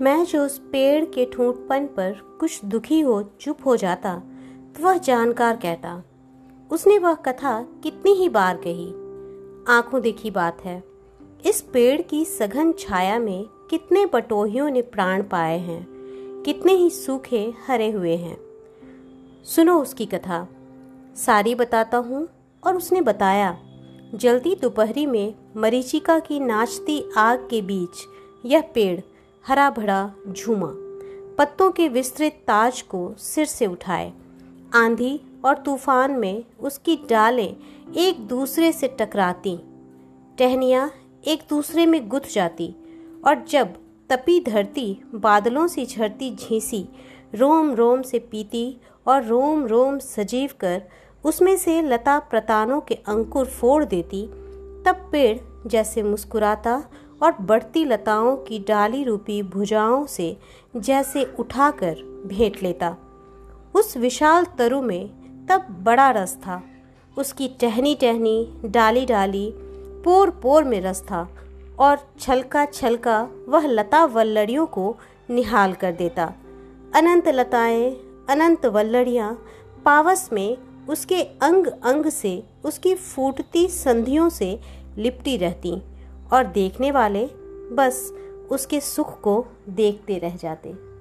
मैं जो उस पेड़ के ठूंठपन पर कुछ दुखी हो, चुप हो जाता तो वह जानकार कहता, उसने वह कथा कितनी ही बार कही। आँखों देखी बात है। इस पेड़ की सघन छाया में कितने बटोहियों ने प्राण पाए हैं, कितने ही सूखे हरे हुए हैं। सुनो उसकी कथा। सारी बताता हूँ और उसने बताया, जल्दी दोपहरी में मरीचिका की नाचती आग के बीच यह पेड़ हरा भरा झूमा। पत्तों के विस्तृत ताज को सिर से उठाए। आंधी और तूफ़ान में उसकी डालें एक दूसरे से टकराती। टहनियाँ एक दूसरे में गुथ जाती और जब तपी धरती बादलों से झरती झीसी रोम रोम से पीती और रोम रोम सजीव कर उसमें से लता प्रतानों के अंकुर फोड़ देती, तब पेड़ जैसे मुस्कुराता और बढ़ती लताओं की डाली रूपी भुजाओं से जैसे उठाकर भेंट लेता। उस विशाल तरु में तब बड़ा रस था। उसकी टहनी टहनी डाली डाली पोर पोर में रस था और छलका छलका वह लता वल्लड़ियों को निहाल कर देता। अनंत लताएँ, अनंत वल्लड़ियाँ पावस में उसके अंग अंग से, उसकी फूटती संधियों से लिपटी रहती। और देखने वाले बस उसके सुख को देखते रह जाते।